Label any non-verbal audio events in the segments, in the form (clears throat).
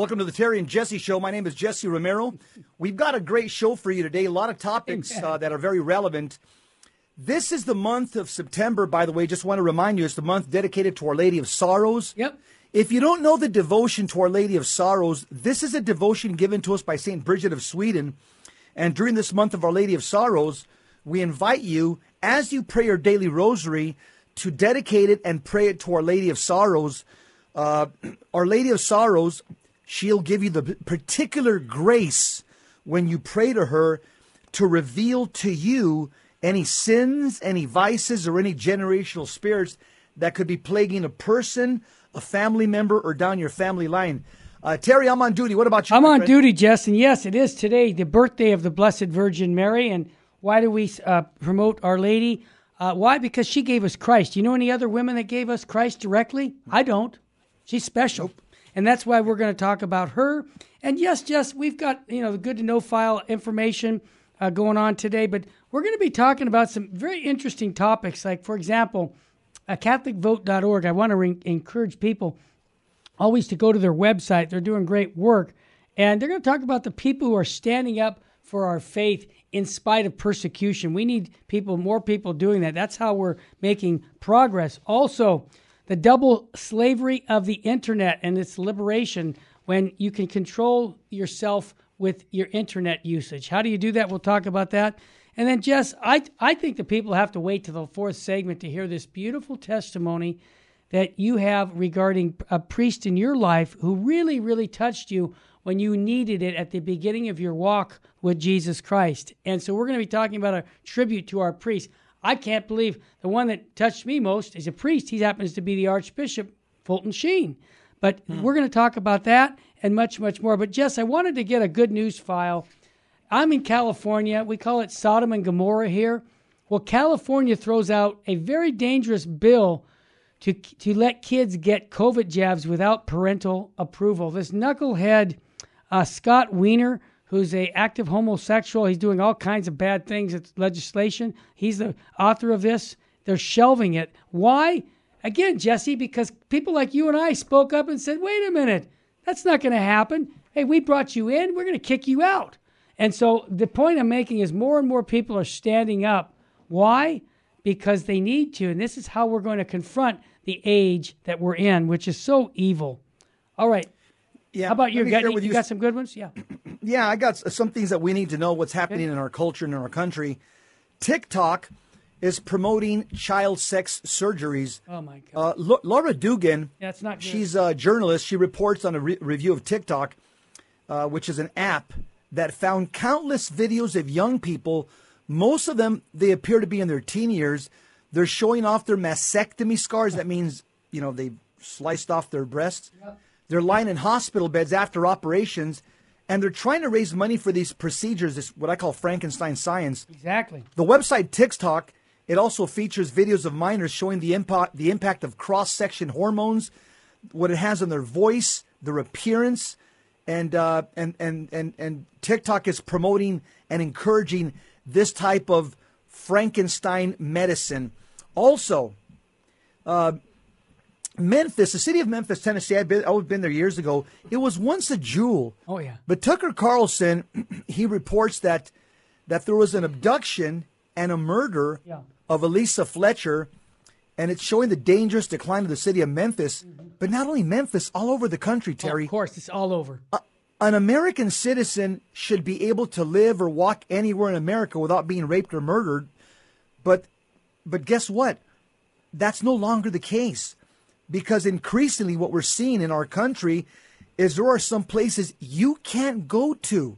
Welcome to the Terry and Jesse Show. My name is Jesse Romero. We've got a great show for you today. A lot of topics uh, that are very relevant. This is the month of September, by the way. Just want to remind you, it's the month dedicated to Our Lady of Sorrows. Yep. If you don't know the devotion to Our Lady of Sorrows, this is a devotion given to us by St. Bridget of Sweden. And during this month of Our Lady of Sorrows, we invite you, as you pray your daily rosary, to dedicate it and pray it to Our Lady of Sorrows. Uh, (clears throat) Our Lady of Sorrows, she'll give you the particular grace when you pray to her to reveal to you any sins, any vices, or any generational spirits that could be plaguing a person, a family member, or down your family line. Uh, Terry, I'm on duty. What about you? I'm on friend? duty, Jess, and yes, it is today the birthday of the Blessed Virgin Mary. And why do we uh, promote Our Lady? Uh, why? Because she gave us Christ. You know any other women that gave us Christ directly? I don't. She's special. And that's why we're going to talk about her. And yes, Jess, we've got, you know, the good to know file information uh, going on today, but we're going to be talking about some very interesting topics. Like, for example, uh, CatholicVote.org. I want to re- encourage people always to go to their website. They're doing great work. And they're going to talk about the people who are standing up for our faith in spite of persecution. We need people, more people doing that. That's how we're making progress. Also, the double slavery of the internet and its liberation when you can control yourself with your internet usage. How do you do that? We'll talk about that. And then, Jess, I, I think the people have to wait to the fourth segment to hear this beautiful testimony that you have regarding a priest in your life who really, really touched you when you needed it at the beginning of your walk with Jesus Christ. And so we're going to be talking about a tribute to our priest. I can't believe the one that touched me most is a priest. He happens to be the Archbishop Fulton Sheen. But we're going to talk about that and much, much more. But Jess, I wanted to get a good news file. I'm in California. We call it Sodom and Gomorrah here. Well, California throws out a very dangerous bill to to let kids get COVID jabs without parental approval. This knucklehead uh, Scott Wiener, who's a active homosexual, he's doing all kinds of bad things. It's legislation. He's the author of this. They're shelving it. Why? Again, Jesse, because people like you and I spoke up and said, "Wait a minute, that's not going to happen. Hey, we brought you in. We're going to kick you out." And so the point I'm making is more and more people are standing up. Why? Because they need to. And this is how we're going to confront the age that we're in, which is so evil. All right. Yeah. How about let you? Got, with you got some good ones? Yeah. (clears throat) Yeah, I got some things that we need to know what's happening in our culture and in our country. TikTok is promoting child sex surgeries. Oh, my God. Uh, Laura Dugan, That's not good. she's a journalist. She reports on a re- review of TikTok, uh, which is an app that found countless videos of young people. Most of them, they appear to be in their teen years. They're showing off their mastectomy scars. That means, you know, they sliced off their breasts. They're lying in hospital beds after operations, and they're trying to raise money for these procedures, this what I call Frankenstein science. Exactly. The website TikTok it also features videos of minors showing the impact the impact of cross section hormones, what it has on their voice, their appearance, and uh, and and and and TikTok is promoting and encouraging this type of Frankenstein medicine. Also, uh, Memphis, the city of Memphis, Tennessee. I've been, I've been there years ago. It was once a jewel. Oh, yeah. But Tucker Carlson, (clears throat) he reports that that there was an abduction and a murder Yeah. of Eliza Fletcher, and it's showing the dangerous decline of the city of Memphis. But not only Memphis, all over the country, Terry. Mm-hmm. Of course, it's all over. An American citizen should be able to live or walk anywhere in America without being raped or murdered. But but guess what? That's no longer the case. Because increasingly what we're seeing in our country is there are some places you can't go to.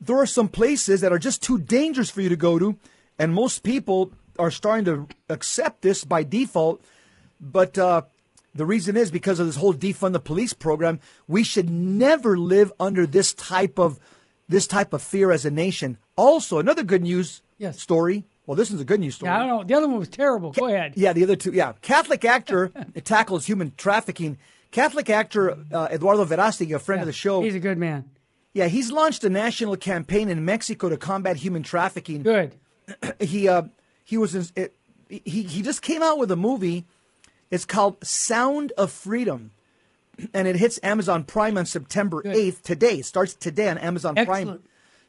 There are some places that are just too dangerous for you to go to, and most people are starting to accept this by default. But uh, the reason is because of this whole defund the police program. We should never live under this type of this type of fear as a nation. Also, another good news Yes. story. Well, this is a good news story. Yeah, I don't know. The other one was terrible. Go ahead. Yeah, the other two. Yeah, Catholic actor (laughs) tackles human trafficking. Catholic actor uh, Eduardo Verástegui, a friend of the show. He's a good man. yeah, he's launched a national campaign in Mexico to combat human trafficking. Good. (clears throat) He uh, he was in, it, he he just came out with a movie. It's called Sound of Freedom, (clears throat) and it hits Amazon Prime on September 8th today. It starts today on Amazon Prime.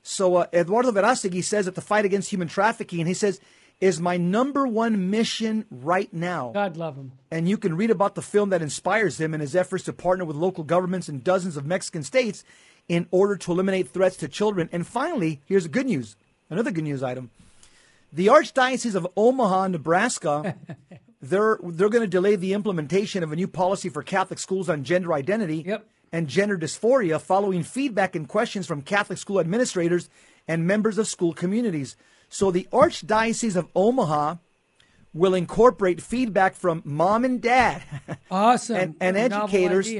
So uh, Eduardo Verástegui says that the fight against human trafficking, and he says, is my number one mission right now. God love him. And you can read about the film that inspires him and his efforts to partner with local governments in dozens of Mexican states in order to eliminate threats to children. And finally, here's good news another good news item. The Archdiocese of Omaha, Nebraska, (laughs) they're they're going to delay the implementation of a new policy for Catholic schools on gender identity Yep. And gender dysphoria following feedback and questions from Catholic school administrators and members of school communities. So the Archdiocese of Omaha will incorporate feedback from mom and dad (laughs) Awesome. and, and What a novel educators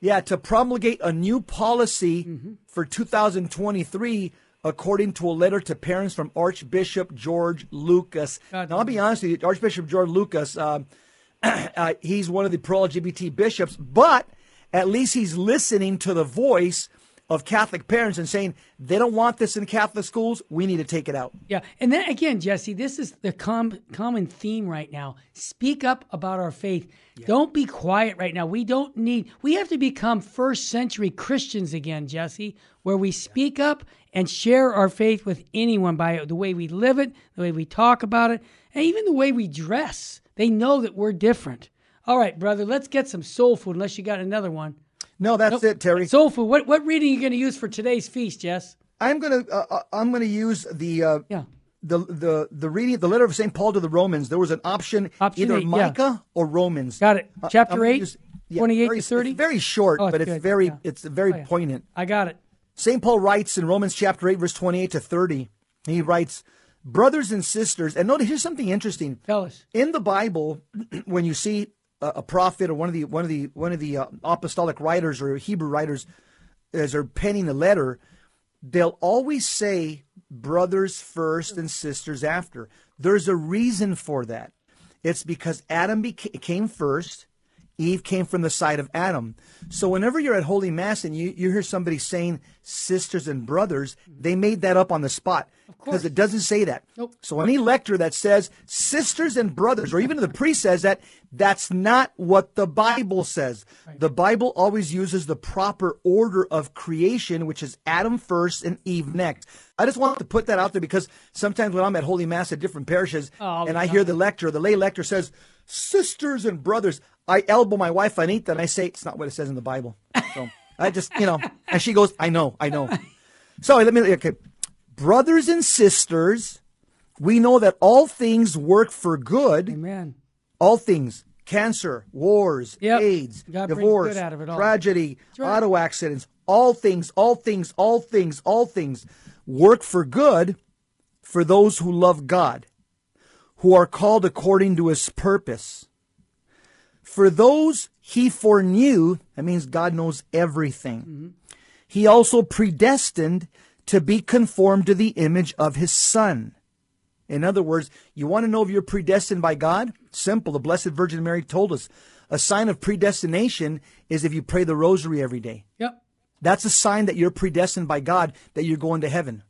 yeah to promulgate a new policy for 2023 according to a letter to parents from archbishop george lucas God now i'll be honest with you archbishop george lucas um, (clears throat) uh, he's one of the pro-lgbt bishops but at least he's listening to the voice of catholic parents and saying they don't want this in catholic schools we need to take it out Yeah, and then again, Jesse, this is the com- common theme right now. Speak up about our faith. Don't be quiet right now. We don't need. We have to become first century Christians again, Jesse, where we speak up and share our faith with anyone by the way we live it, the way we talk about it, and even the way we dress. They know that we're different. All right, brother, let's get some soul food. Unless you got another one. no that's it terry Soul food. What what reading are you going to use for today's feast, Jess? i'm gonna uh, uh, i'm gonna use the uh, Yeah. the the the reading the letter of Saint Paul to the Romans. There was an option, Option either eight, yeah. Micah or Romans. Got it. Uh, Chapter gonna eight, use- 28 very, to 30? It's very short, Oh, but it's good, very yeah. it's very Oh, yeah. poignant. I got it. Saint Paul writes in Romans chapter eight, verse twenty-eight to thirty. He writes, "Brothers and sisters," and notice here's something interesting. Tell us. In the Bible, (clears throat) when you see a, prophet or one of the one of the one of the uh, apostolic writers or Hebrew writers as they're penning a letter, they'll always say brothers first and sisters after. There's a reason for that. It's because Adam beca- came first. Eve came from the side of Adam. So whenever you're at Holy Mass and you, you hear somebody saying sisters and brothers, they made that up on the spot. Because it doesn't say that. Nope. So any lector that says sisters and brothers, or even the priest says that, that's not what the Bible says. The Bible always uses the proper order of creation, which is Adam first and Eve next. I just want to put that out there because sometimes when I'm at Holy Mass at different parishes Oh, and I hear the lector, the lay lector says, sisters and brothers, I elbow my wife on Anita and I say, it's not what it says in the Bible. So I just, you know, and she goes, I know, I know. So let me, okay. Brothers and sisters, we know that all things work for good. Amen. All things. Cancer, wars, Yep. AIDS, God divorce, good out of it all. tragedy, right. auto accidents, all things, all things, all things, all things work for good for those who love God, who are called according to his purpose. For those he foreknew, that means God knows everything. He also predestined to be conformed to the image of his son. In other words, you want to know if you're predestined by God? Simple. The Blessed Virgin Mary told us a sign of predestination is if you pray the rosary every day. Yep. That's a sign that you're predestined by God, that you're going to heaven.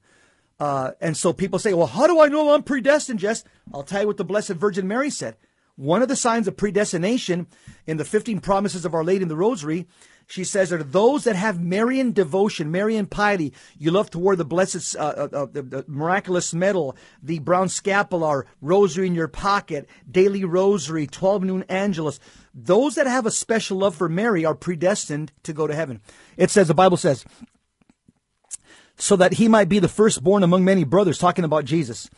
Uh, and so people say, well, how do I know I'm predestined, Jess? I'll tell you what the Blessed Virgin Mary said. One of the signs of predestination in the 15 promises of Our Lady in the Rosary, she says are those that have Marian devotion, Marian piety, you love to wear the blessed, uh, uh, uh, the, the miraculous medal, the brown scapular, rosary in your pocket, daily rosary, 12 noon angelus. Those that have a special love for Mary are predestined to go to heaven. It says, the Bible says, so that he might be the firstborn among many brothers, talking about Jesus.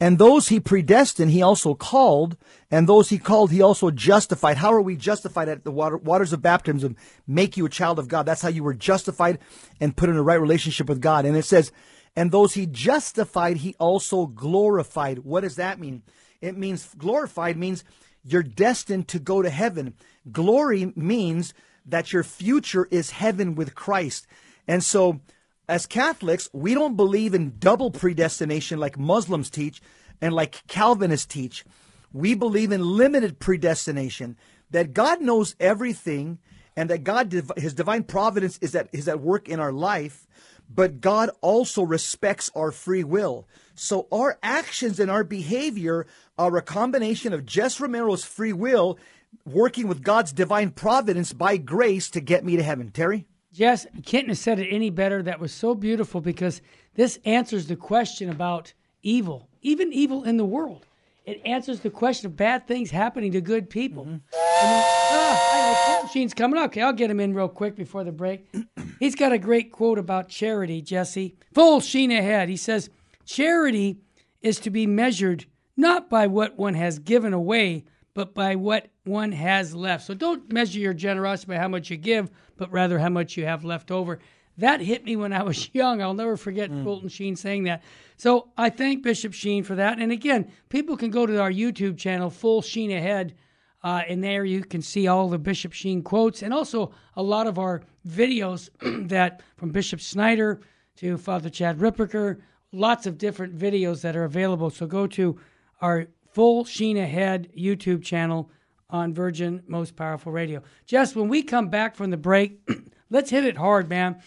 And those he predestined, he also called, and those he called, he also justified. How are we justified at the water, waters of baptism? Make you a child of God. That's how you were justified and put in a right relationship with God. And it says, and those he justified, he also glorified. What does that mean? It means glorified means you're destined to go to heaven. Glory means that your future is heaven with Christ. And so, as Catholics, we don't believe in double predestination like Muslims teach and like Calvinists teach. We believe in limited predestination, that God knows everything and that God, His divine providence is at, is at work in our life, but God also respects our free will. So our actions and our behavior are a combination of Jess Romero's free will working with God's divine providence by grace to get me to heaven. Terry? Jess, Kenton has said it any better. That was so beautiful because this answers the question about evil, even evil in the world. It answers the question of bad things happening to good people. Mm-hmm. Then, ah, I know Sheen's coming. Okay, I'll get him in real quick before the break. (clears throat) He's got a great quote about charity, Jesse. Full sheen ahead. He says, Charity is to be measured not by what one has given away, but by what one has left. So don't measure your generosity by how much you give, but rather how much you have left over. That hit me when I was (laughs) young. I'll never forget mm. Fulton Sheen saying that. So I thank Bishop Sheen for that. And again, people can go to our YouTube channel, Full Sheen Ahead, uh, and there you can see all the Bishop Sheen quotes and also a lot of our videos (clears throat) that from Bishop Schneider to Father Chad Ripperger, lots of different videos that are available. So go to our Full Sheen Ahead YouTube channel on Virgin Most Powerful Radio. Jess, when we come back from the break, (clears throat) let's hit it hard, man.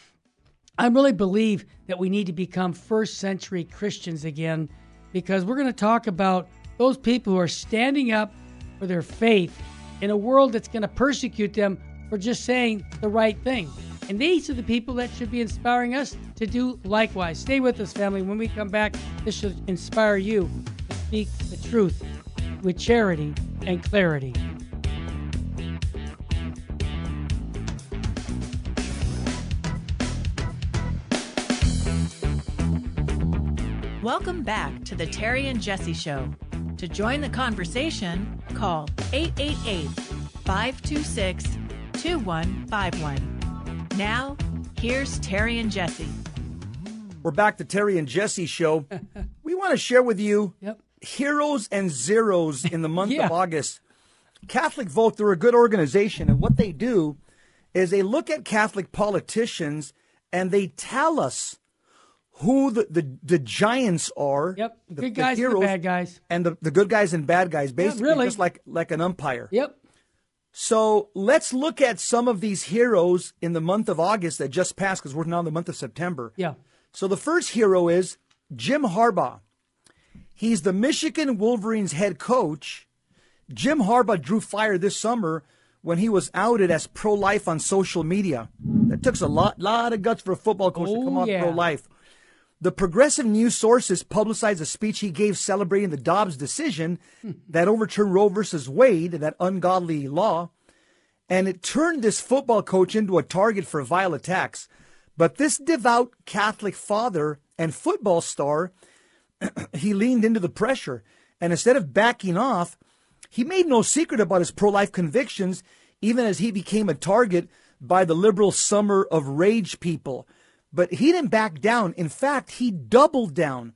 I really believe that we need to become first century Christians again because we're going to talk about those people who are standing up for their faith in a world that's going to persecute them for just saying the right thing. And these are the people that should be inspiring us to do likewise. Stay with us, family. When we come back, this should inspire you to speak the truth with charity and clarity. Welcome back to the Terry and Jesse Show. To join the conversation, call 888 526 2151. Now, here's Terry and Jesse. We're back to Terry and Jesse Show. (laughs) we want to share with you yep. Heroes and zeros in the (laughs) month yeah. of August. Catholic Vote, they're a good organization, and what they do is they look at Catholic politicians and they tell us who the, the, the giants are. Yep, the, good guys the heroes, and the bad guys. And the, the good guys and bad guys, basically, yeah, really. just like, like an umpire. Yep. So let's look at some of these heroes in the month of August that just passed because we're now in the month of September. Yeah. So the first hero is Jim Harbaugh. He's the Michigan Wolverines head coach. Jim Harbaugh drew fire this summer when he was outed as pro life on social media. That took a lot, lot of guts for a football coach oh, to come out yeah. pro life. The progressive news sources publicized a speech he gave celebrating the Dobbs decision hmm. that overturned Roe versus Wade, that ungodly law, and it turned this football coach into a target for vile attacks. But this devout Catholic father and football star, (clears throat) he leaned into the pressure, and instead of backing off, he made no secret about his pro life convictions, even as he became a target by the liberal summer of rage people but he didn't back down. In fact, he doubled down.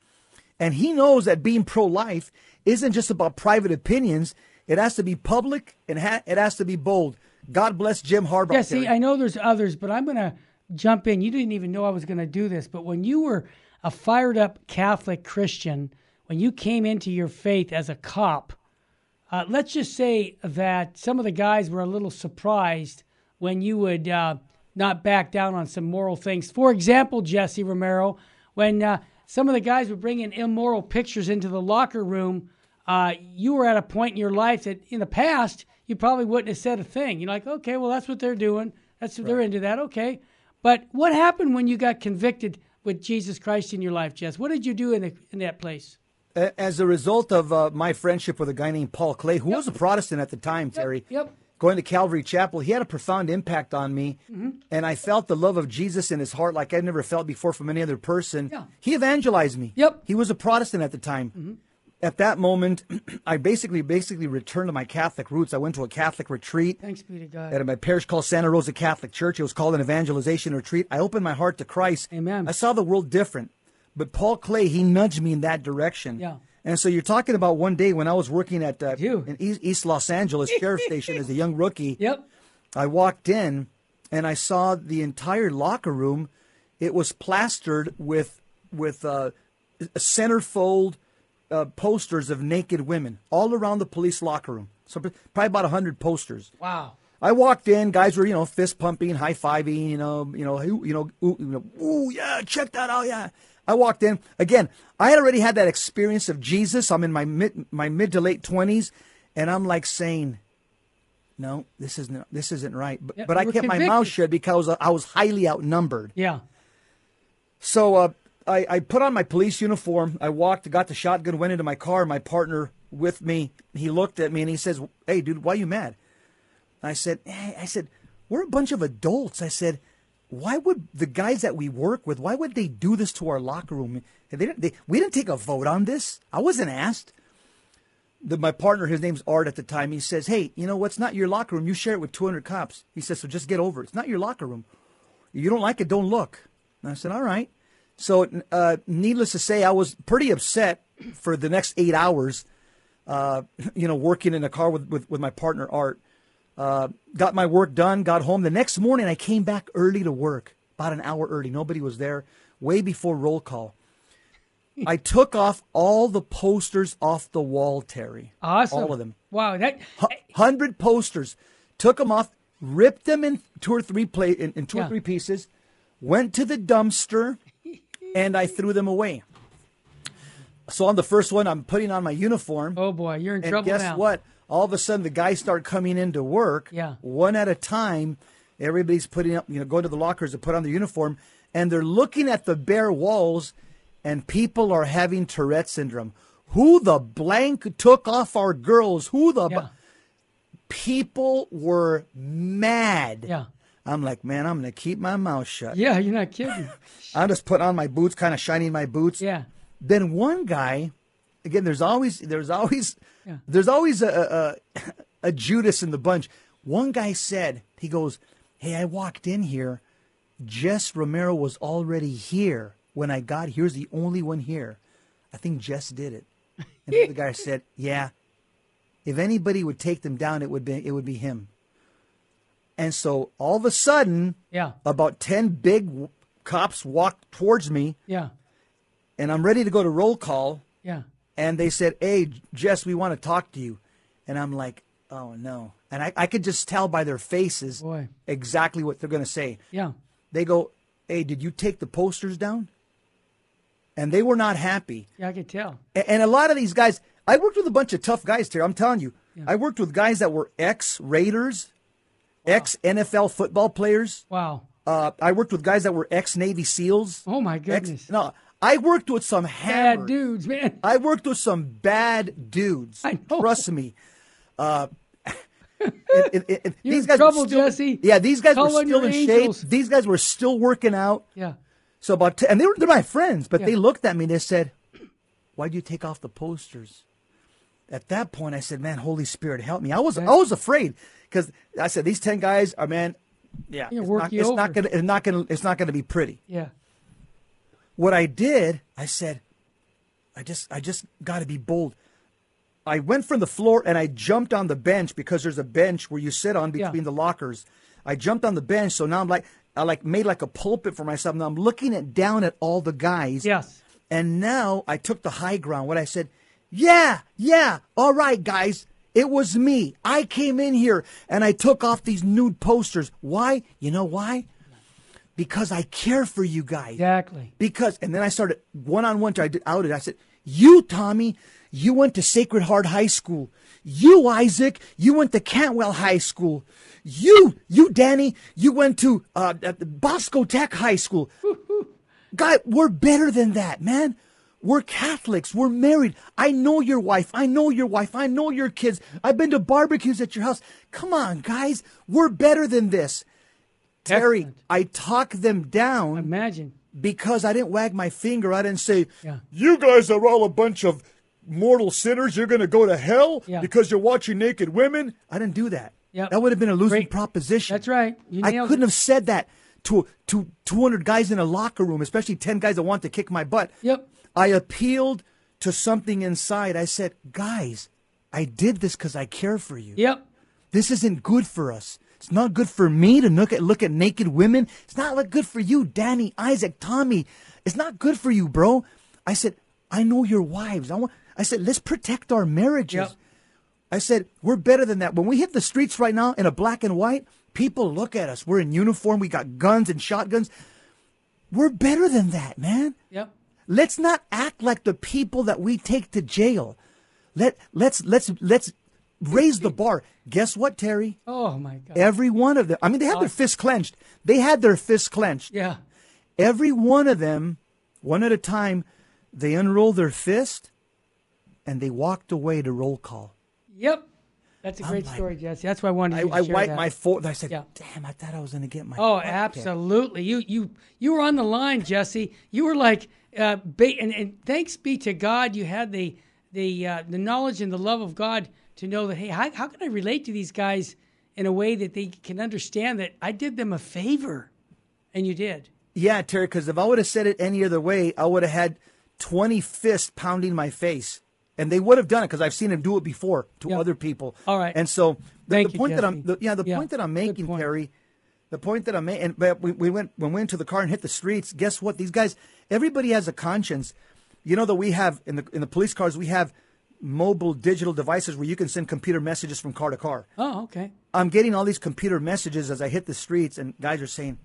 And he knows that being pro life isn't just about private opinions, it has to be public and ha- it has to be bold. God bless Jim Harbaugh. Yeah, see, I know there's others, but I'm going to jump in. You didn't even know I was going to do this, but when you were a fired up Catholic Christian, when you came into your faith as a cop, uh, let's just say that some of the guys were a little surprised when you would uh, not back down on some moral things. For example, Jesse Romero, when uh, some of the guys would bring in immoral pictures into the locker room, uh, you were at a point in your life that in the past you probably wouldn't have said a thing. You're like, okay, well that's what they're doing. That's right. they're into that. Okay, but what happened when you got convicted with Jesus Christ in your life, Jess? What did you do in the, in that place? As a result of uh, my friendship with a guy named Paul Clay, who yep. was a Protestant at the time, Terry. Yep. yep going to Calvary Chapel, he had a profound impact on me. Mm-hmm. And I felt the love of Jesus in his heart like I'd never felt before from any other person. Yeah. He evangelized me. Yep. He was a Protestant at the time. Mm-hmm. At that moment, (clears throat) I basically basically returned to my Catholic roots. I went to a Catholic retreat. Thanks be to God. At my parish called Santa Rosa Catholic Church. It was called an evangelization retreat. I opened my heart to Christ. Amen. I saw the world different. But Paul Clay, he nudged me in that direction. Yeah. And so you're talking about one day when I was working at uh, in East Los Angeles (laughs) Sheriff Station as a young rookie. Yep. I walked in and I saw the entire locker room. It was plastered with with uh, centerfold uh, posters of naked women all around the police locker room. So probably about hundred posters. Wow. I walked in, guys were you know fist pumping, high fiving, you know, you know, you know, ooh, you know, ooh, yeah, check that out, yeah. I walked in again. I had already had that experience of Jesus. I'm in my mid my mid to late twenties, and I'm like saying, no, this isn't this isn't right. But, Yeah, but I kept my mouth shut because I was highly outnumbered. Yeah. So uh, I, I put on my police uniform. I walked, got the shotgun, went into my car. My partner with me, he looked at me and he says, "Hey, dude, why you mad?" I said, hey, "I said we're a bunch of adults." I said, "Why would the guys that we work with? Why would they do this to our locker room? They didn't. They, we didn't take a vote on this. I wasn't asked." The, my partner, his name's Art at the time. He says, "Hey, you know what's not your locker room? You share it with 200 cops." He says, "So just get over it. It's not your locker room. You don't like it, don't look." And I said, "All right." So, uh, needless to say, I was pretty upset for the next eight hours. Uh, you know, working in a car with, with, with my partner Art. Uh, got my work done. Got home the next morning. I came back early to work, about an hour early. Nobody was there. Way before roll call. I took off all the posters off the wall, Terry. Awesome. All of them. Wow. That. Hu- Hundred posters. Took them off, ripped them in two or three play in, in two Yeah. or three pieces. Went to the dumpster, and I threw them away. So on the first one, I'm putting on my uniform. Oh boy, you're in and trouble guess now. what? All of a sudden, the guys start coming into work. Yeah. One at a time. Everybody's putting up, you know, going to the lockers to put on their uniform, and they're looking at the bare walls, and people are having Tourette syndrome. Who the blank took off our girls? Who the Yeah. people were mad. Yeah. I'm like, man, I'm gonna keep my mouth shut. Yeah, you're not kidding. (laughs) I just put on my boots, kind of shining my boots. Yeah. Then one guy, again, there's always there's always Yeah. there's always a, a (laughs) a Judas in the bunch. One guy said, he goes, "Hey, I walked in here. Jess Romero was already here when I got here. Here's the only one here. I think Jess did it." And the guy said, (laughs) "Yeah. If anybody would take them down, it would be it would be him." And so all of a sudden, Yeah. about ten big w- cops walked towards me, Yeah. and I'm ready to go to roll call Yeah. and they said, "Hey, Jess, we want to talk to you," and I'm like, "Oh no!" And I, I could just tell by their faces Boy. exactly what they're going to say. Yeah. They go, "Hey, did you take the posters down?" And they were not happy. Yeah, I can tell. A- And a lot of these guys, I worked with a bunch of tough guys here. I'm telling you, I worked with guys that were ex Raiders, ex NFL football players. Wow. Uh, I worked with guys that were ex Navy SEAls. Oh my Ex, goodness. no, I worked with some Bad dudes, man. I worked with some bad dudes. I know. Trust me. (laughs) Uh, it- it- it- these guys were trouble, still- Jesse. Yeah, these guys Call were still in angels. shape. These guys were still working out. Yeah. So about t- and they were they're my friends, but they looked at me and they said, "Why'd you take off the posters?" At that point, I said, "Man, Holy Spirit, help me!" I was I was afraid because I said these ten guys are man. Yeah, Yeah, it's, not, it's not gonna it's not gonna it's not gonna be pretty Yeah. what I did, I said, I just I just got to be bold. I went from the floor and I jumped on the bench because there's a bench where you sit on Yeah. between the lockers. I jumped on the bench, so now I'm like I like made like a pulpit for myself. Now I'm looking at down at all the guys. Yes. And now I took the high ground. What I said, yeah, yeah, all right, guys. It was me. I came in here and I took off these nude posters. Why? You know why? Because I care for you guys Exactly. because and then I started one on one. I did outed. I said, "You, Tommy, you went to Sacred Heart High School. You, Isaac, you went to Cantwell High School. You, you, Danny, you went to uh, Bosco Tech High School. God, we're better than that, man." We're Catholics. We're married. I know your wife. I know your wife. I know your kids. I've been to barbecues at your house. Come on, guys. We're better than this. Terry, Excellent. I talk them down Imagine. because I didn't wag my finger. I didn't say, Yeah. "You guys are all a bunch of mortal sinners. You're going to go to hell Yeah. because you're watching naked women." I didn't do that. Yep. That would have been a losing Great. proposition. That's right. You I couldn't it. have said that to to 200 guys in a locker room, especially 10 guys that want to kick my butt. Yep. I appealed to something inside. I said, "Guys, I did this because I care for you. Yep. This isn't good for us. It's not good for me to look at look at naked women. It's not look good for you, Danny, Isaac, Tommy. It's not good for you, bro. I said, I know your wives. I want I said, let's protect our marriages. Yep. I said, we're better than that. When we hit the streets right now in a black and white, people look at us. We're in uniform, we got guns and shotguns. We're better than that, man. Yep. Let's not act like the people that we take to jail. Let let's let's let's raise the bar. Guess what, Terry? Oh my God. Every one of them. I mean, they had their uh, fists clenched. They had their fists clenched. yeah. Every one of them, one at a time, they unrolled their fist and they walked away to roll call. Yep. That's a great like- story, Jesse. That's why I wanted I, you to I share wiped that. my forehead. I said, Yeah. "Damn! I thought I was going to get my." Oh, butt kicked." absolutely. You you you were on the line, Jesse. You were like, uh, ba- and, and thanks be to God, you had the the uh, the knowledge and the love of God to know that hey, how, how can I relate to these guys in a way that they can understand that I did them a favor, and you did. Yeah, Terry. Because if I would have said it any other way, I would have had twenty fists pounding my face, and they would have done it because I've seen them do it before to Yeah. other people. All right. And so the, the you, point that I'm, the, yeah, the Yeah, point that I'm making. Terry, the point that I'm making, and but we, we went when we went to the car and hit the streets. Guess what? These guys, everybody has a conscience. You know that we have in the in the police cars we have mobile digital devices where you can send computer messages from car to car. Oh, okay. I'm getting all these computer messages as I hit the streets, and guys are saying,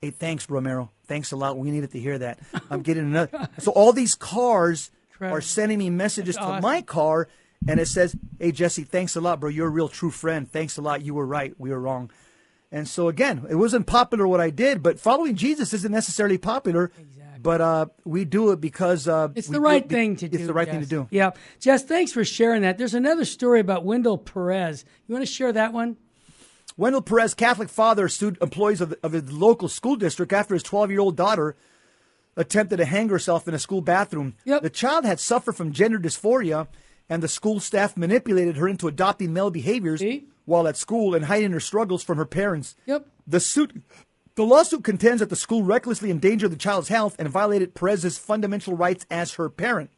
"Hey, thanks, Romero. Thanks a lot. We needed to hear that." (laughs) I'm getting another. so all these cars Incredible. are sending me messages That's to awesome. my car, and it says, "Hey, Jesse, thanks a lot, bro. You're a real true friend. Thanks a lot. You were right. We were wrong." And so again, it wasn't popular what I did, but following Jesus isn't necessarily popular. Exactly. But uh, we do it because uh, It's the right thing to do. It's the right thing to do. Yeah, Jess, thanks for sharing that. There's another story about Wendell Perez. You want to share that one? Wendell Perez, Catholic father, sued employees of, the, of his local school district after his 12 year old daughter attempted to hang herself in a school bathroom. Yep. The child had suffered from gender dysphoria, and the school staff manipulated her into adopting male behaviors See? while at school and hiding her struggles from her parents. Yep. The suit. The lawsuit contends that the school recklessly endangered the child's health and violated Perez's fundamental rights as her parent.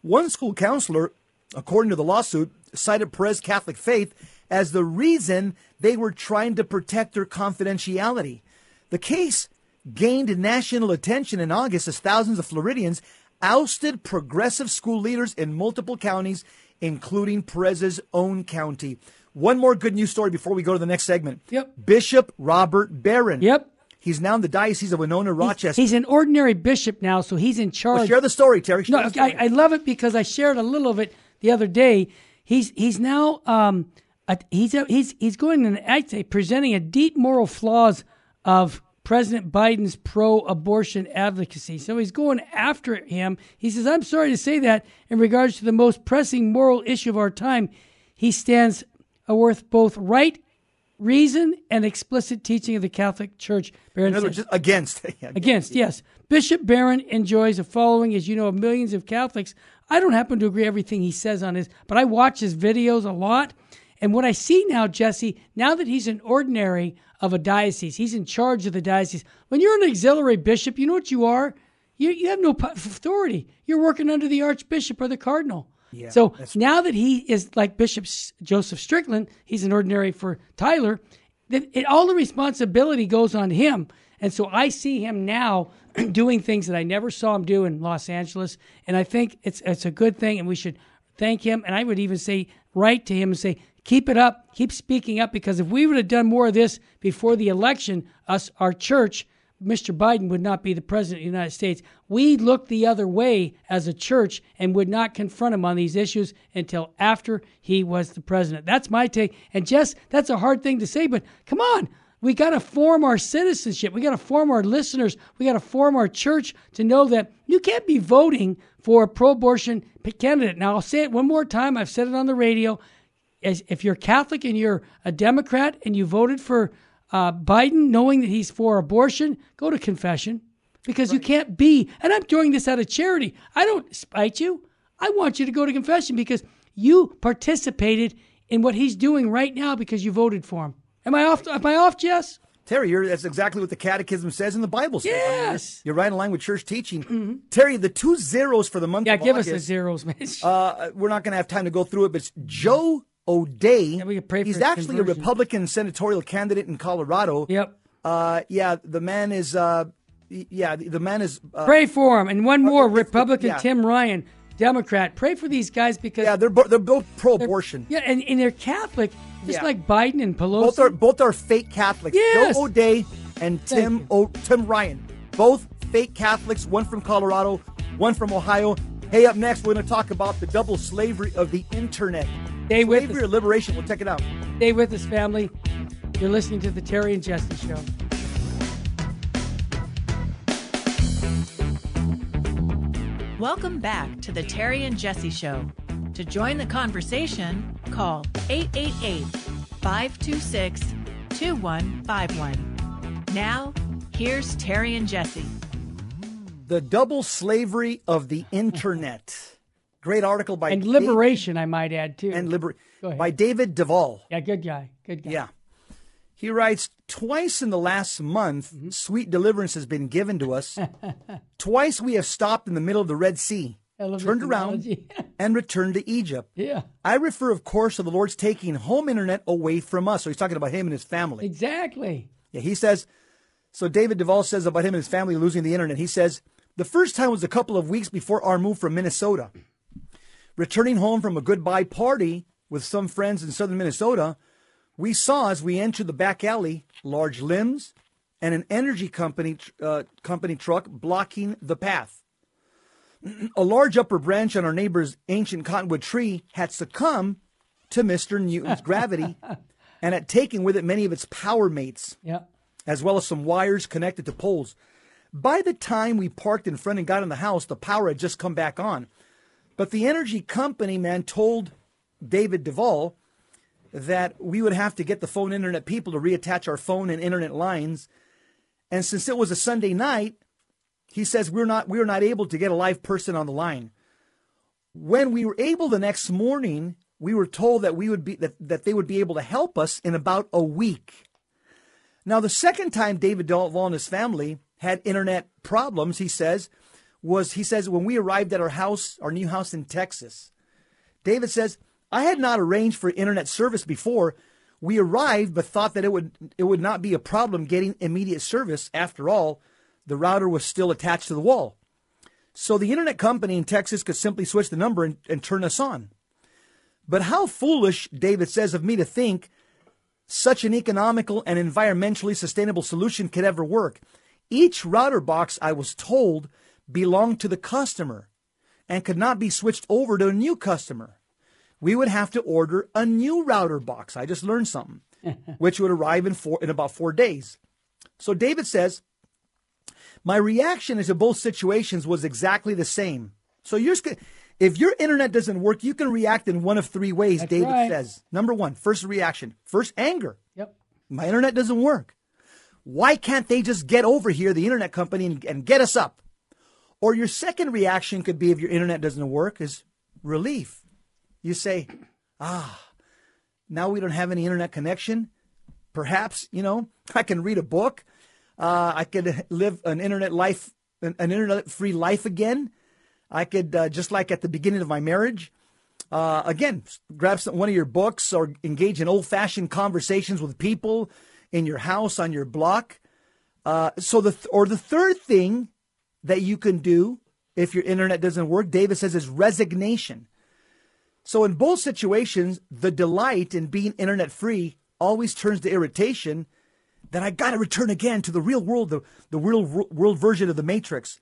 One school counselor, according to the lawsuit, cited Perez's Catholic faith as the reason they were trying to protect her confidentiality. The case gained national attention in August as thousands of Floridians ousted progressive school leaders in multiple counties, including Perez's own county. One more good news story before we go to the next segment. Yep. Bishop Robert Barron. Yep. He's now in the Diocese of Winona, Rochester. He's an ordinary bishop now, so he's in charge. Well, share the story, Terry. Share No, story. I, I love it because I shared a little of it the other day. He's he's now um a, he's a, he's he's going and I'd say presenting a deep moral flaws of President Biden's pro-abortion advocacy. So he's going after him. He says, "I'm sorry to say that in regards to the most pressing moral issue of our time, he stands worth both right." Reason and explicit teaching of the Catholic Church. Barron in other words, says. just against. (laughs) Against, yes. Bishop Barron enjoys a following, as you know, of millions of Catholics. I don't happen to agree everything he says on his, but I watch his videos a lot. And what I see now, Jesse, now that he's an ordinary of a diocese, he's in charge of the diocese. When you're an auxiliary bishop, you know what you are? You, you have no authority. You're working under the archbishop or the cardinal. Yeah, so now that he is like Bishop Joseph Strickland, he's an ordinary for Tyler, then it, all the responsibility goes on him. And so I see him now (clears throat) doing things that I never saw him do in Los Angeles. And I think it's, it's a good thing, and we should thank him. And I would even say, write to him and say, keep it up, keep speaking up, because if we would have done more of this before the election, us, our church, Mr. Biden would not be the president of the United States. We looked the other way as a church and would not confront him on these issues until after he was the president. That's my take. And Jess, that's a hard thing to say, but come on. We got to form our citizenship. We got to form our listeners. We got to form our church to know that you can't be voting for a pro abortion candidate. Now, I'll say it one more time. I've said it on the radio. As, if you're Catholic and you're a Democrat and you voted for uh, Biden, knowing that he's for abortion, go to confession because you can't be. And I'm doing this out of charity. I don't spite you. I want you to go to confession because you participated in what he's doing right now because you voted for him. Am I off? Am I off, Jess? Terry, you're, that's exactly what the Catechism says and the Bible says. I mean, you're- Yes. you're, right in line with church teaching. Terry, the two zeros for the month Yeah, give us the zeros, man. uh, we're not going to have time to go through it, but it's Joe O'Dea. we can pray for He's actually a. Republican senatorial candidate in Colorado. yep. Uh, yeah, the man is. Uh, yeah, the, man is. Uh, Pray for him. And one more, it's- Republican yeah. Tim Ryan, Democrat. Pray for these guys because yeah, they're they're both pro-abortion. yeah, and, and they're Catholic, just Yeah. like Biden and Pelosi. Both are both are fake Catholics. Yes. Joe O'Dea and Tim o- Tim Ryan, both fake Catholics. One from Colorado, one from Ohio. Hey, up next we're going to talk about the double slavery of the internet. Stay with Slavery us. or liberation? We'll check it out. Stay with us, family. You're listening to the Terry and Jesse Show. Welcome back to the Terry and Jesse Show. To join the conversation, call 888 526 2151. Now, here's Terry and Jesse. The double slavery of the internet. Great article by And liberation, I might add, too. and liber- by David Deavel. yeah, good guy. Good guy. Yeah. He writes, twice in the last month, Mm-hmm. sweet deliverance has been given to us. (laughs) twice we have stopped in the middle of the Red Sea, turned around, (laughs) and returned to Egypt. (laughs) yeah, I refer, of course, to the Lord's taking home internet away from us. So he's talking about him and his family. exactly. Yeah, he says, so David Deavel says about him and his family losing the internet. He says, the first time was a couple of weeks before our move from Minnesota. Returning home from a goodbye party with some friends in southern Minnesota, we saw as we entered the back alley large limbs and an energy company uh, company truck blocking the path. (clears throat) A large upper branch on our neighbor's ancient cottonwood tree had succumbed to Mr. Newton's gravity (laughs) and had taken with it many of its power mates Yeah. as well as some wires connected to poles. By the time we parked in front and got in the house, the power had just come back on. But the energy company man told David Deavel that we would have to get the phone internet people to reattach our phone and internet lines. And since it was a Sunday night, he says we're not we were not able to get a live person on the line. When we were able the next morning, we were told that we would be that, that they would be able to help us in about a week. Now, the second time David Deavel and his family had internet problems, he says, was he says when we arrived at our house, our new house in Texas. David says, I had not arranged for internet service before. We arrived, but thought that it would it would not be a problem getting immediate service. After all, the router was still attached to the wall. So the internet company in Texas could simply switch the number and, and turn us on. But how foolish, David says, of me to think such an economical and environmentally sustainable solution could ever work. Each router box, I was told, belonged to the customer and could not be switched over to a new customer. We would have to order a new router box. I just learned something, (laughs) which would arrive in four in about four days. So David says, my reaction to both situations was exactly the same. So you're if your internet doesn't work, you can react in one of three ways. That's David right. says. Number one, first reaction, first anger. Yep. My internet doesn't work. Why can't they just get over here, the internet company, and, and get us up? Or your second reaction could be if your internet doesn't work is relief. You say, ah, now we don't have any internet connection. Perhaps, you know, (laughs) I can read a book. Uh, I could live an internet life, an, an internet free life again. I could, uh, just like at the beginning of my marriage, uh, again, grab some, one of your books or engage in old fashioned conversations with people in your house, on your block. Uh, so the, th- or the third thing that you can do if your internet doesn't work, David says, is resignation. So in both situations, the delight in being internet free always turns to irritation that I got to return again to the real world, the, the real wo- world version of the matrix.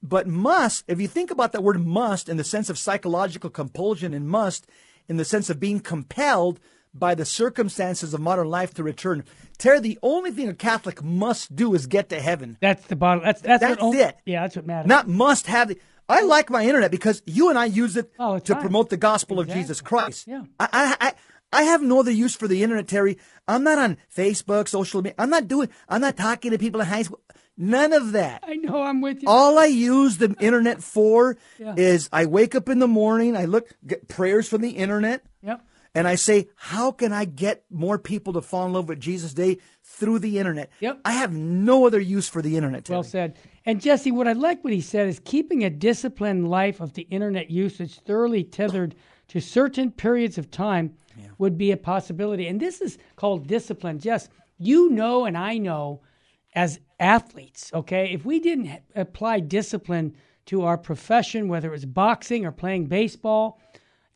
But must, if you think about that word must in the sense of psychological compulsion and must in the sense of being compelled by the circumstances of modern life to return, Terry, the only thing a Catholic must do is get to heaven. That's the bottom. That's that's, That's what, it. Yeah, that's what matters. Not must have. The, I like my internet because you and I use it oh, All to promote the gospel of Jesus Christ. Yeah. I, I, I, I have no other use for the internet, Terry. I'm not on Facebook, social media. I'm not doing. I'm not talking to people in high school. None of that. I know. I'm with you. All I use the internet for Yeah. is I wake up in the morning, I look get prayers from the internet, Yep. And I say, how can I get more people to fall in love with Jesus Day through the internet? Yep. I have no other use for the internet. Terry. Well said. And Jesse, what I like what he said is keeping a disciplined life of the internet usage thoroughly tethered to certain periods of time would be a possibility. And this is called discipline. Jess, you know, and I know as athletes, okay, if we didn't apply discipline to our profession, whether it was boxing or playing baseball,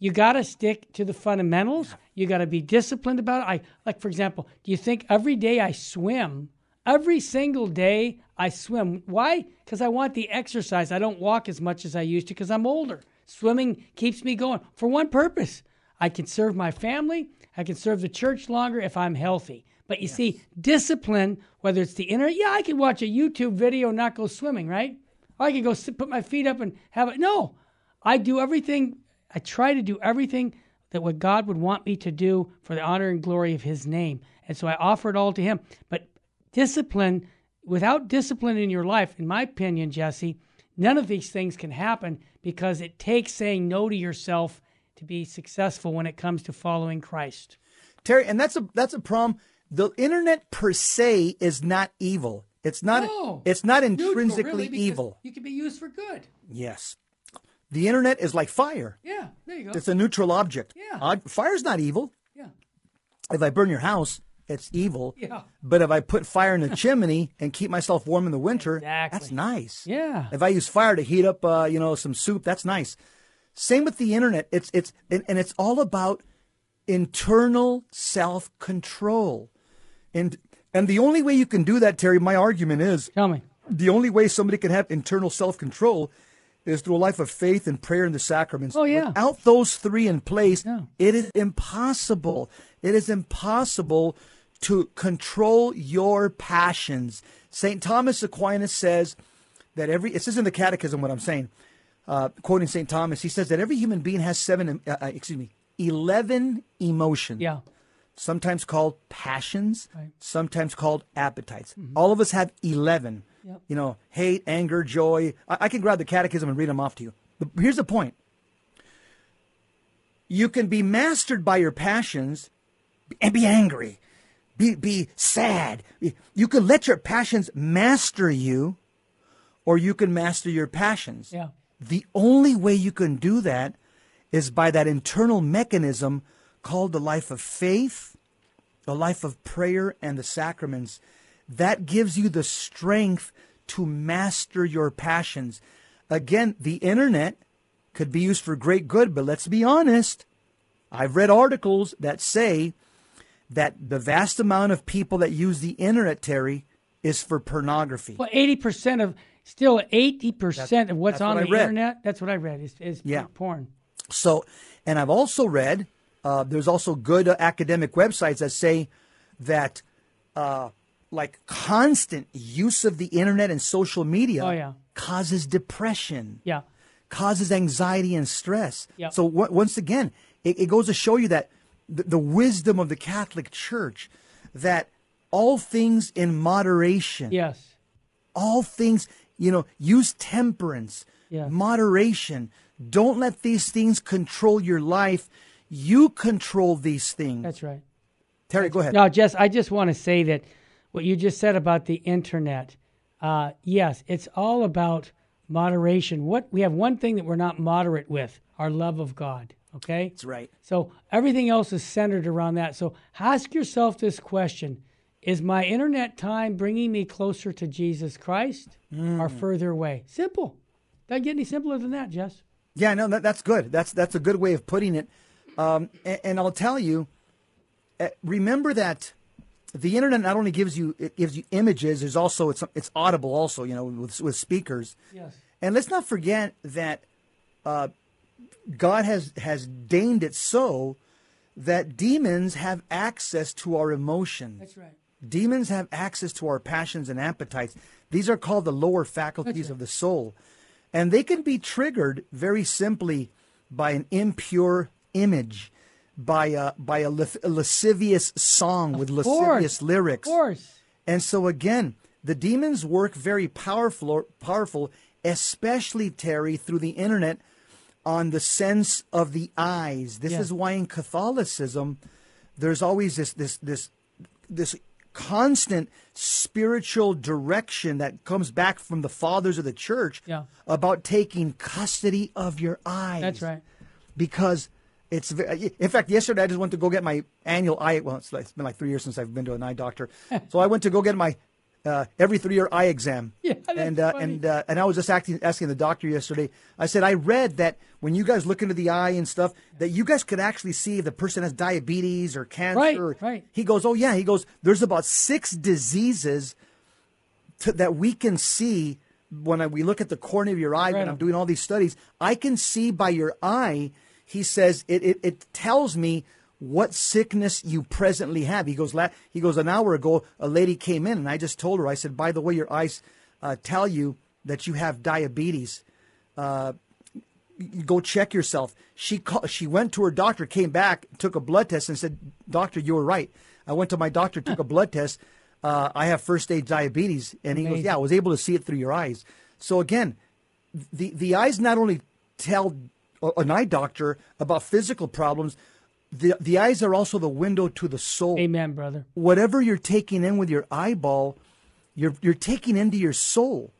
you got to stick to the fundamentals. You got to be disciplined about it. I like, for example, do you think every day I swim, every single day I swim? Why? Because I want the exercise. I don't walk as much as I used to because I'm older. Swimming keeps me going for one purpose. I can serve my family. I can serve the church longer if I'm healthy. But you see, discipline, whether it's the internet, yeah, I can watch a YouTube video and not go swimming, right? Or I can go sit, put my feet up and have it. No, I do everything. I try to do everything that what God would want me to do for the honor and glory of His name. And so I offer it all to Him. But discipline, without discipline in your life, in my opinion, Jesse, none of these things can happen because it takes saying no to yourself to be successful when it comes to following Christ. Terry, and that's a that's a problem. The internet per se is not evil. It's not. No, it's not intrinsically really, evil. You can be used for good. Yes, the internet is like fire. Yeah, there you go. It's a neutral object. Yeah. Uh, fire's not evil. yeah, If I burn your house, it's evil. Yeah. But if I put fire in the chimney and keep myself warm in the winter, Exactly. that's nice. yeah. If I use fire to heat up, uh, you know, some soup, that's nice. Same with the internet. It's it's and, and it's all about internal self control, and and the only way you can do that, Terry, my argument is Tell me. the only way somebody can have internal self control is through a life of faith and prayer and the sacraments. Oh, yeah. Without those three in place, Yeah. it is impossible. It is impossible to control your passions. St. Thomas Aquinas says that every, it says in the Catechism what I'm saying, uh, quoting St. Thomas, he says that every human being has seven, uh, uh, excuse me, 11 emotions Yeah. Sometimes called passions, Right. sometimes called appetites. Mm-hmm. All of us have 11. Yep. You know, hate, anger, joy. I, I can grab the catechism and read them off to you. But here's the point you can be mastered by your passions and be angry, be, be sad. You can let your passions master you, or you can master your passions. Yeah. The only way you can do that is by that internal mechanism called the life of faith, the life of prayer, and the sacraments. That gives you the strength to master your passions. Again, the internet could be used for great good, but let's be honest. I've read articles that say that the vast amount of people that use the internet, Terry, is for pornography. Well, eighty percent of still eighty percent of what's on what the internet. That's what I read. Is, is Yeah. porn. So, and I've also read uh, there's also good uh, academic websites that say that uh, like constant use of the internet and social media Oh, yeah. causes depression, Yeah. causes anxiety and stress. Yeah. So w- once again, it, it goes to show you that the, the wisdom of the Catholic Church that all things in moderation Yes. all things, you know, use temperance, Yeah. moderation. Don't let these things control your life. You control these things. That's right. Terry, go ahead. Now, Jess, I just want to say that what you just said about the internet, uh, yes, it's all about moderation. What we have one thing that we're not moderate with: our love of God. Okay, That's right. So everything else is centered around that. So ask yourself this question: Is my internet time bringing me closer to Jesus Christ or further away? Simple. Doesn't get any simpler than that, Jess. Yeah, no, that, that's good. That's that's a good way of putting it. Um, and, and I'll tell you, uh, remember that the internet not only gives you it gives you images. There's also it's it's audible also. You know, with with speakers. Yes. And let's not forget that uh, God has has deigned it so that demons have access to our emotions. That's right. Demons have access to our passions and appetites. These are called the lower faculties of the soul. And they can be triggered very simply by an impure image, by a, by a, a lascivious song with course. lascivious lyrics. Of course. And so again, the demons work very powerful, powerful, especially Terry through the internet on the sense of the eyes. This Yeah. is why in Catholicism, there's always this this this this constant spiritual direction that comes back from the fathers of the church Yeah. about taking custody of your eyes. That's right. Because it's in fact yesterday I just went to go get my annual eye. Well, it's, like, it's been like three years since I've been to an eye doctor, (laughs) so I went to go get my uh, every three year eye exam. (laughs) Yeah, and uh, and uh, and I was just acting, asking the doctor yesterday. I said I read that when you guys look into the eye and stuff, that you guys could actually see if the person has diabetes or cancer. Right, or- right. He goes, oh yeah. He goes, there's about six diseases to, that we can see when I, we look at the cornea of your eye when I'm doing all these studies. I can see by your eye he says it, it, it tells me what sickness you presently have. He goes, la- he goes, an hour ago, a lady came in and I just told her, I said, by the way, your eyes uh, tell you that you have diabetes. Uh, go check yourself. She call, she went to her doctor, came back, took a blood test, and said, "Doctor, you were right." I went to my doctor, took a blood test. Uh, I have first stage diabetes, and he goes, "Yeah, I was able to see it through your eyes." So again, the the eyes not only tell an eye doctor about physical problems, the the eyes are also the window to the soul Amen, brother. whatever you're taking in with your eyeball, you're you're taking into your soul.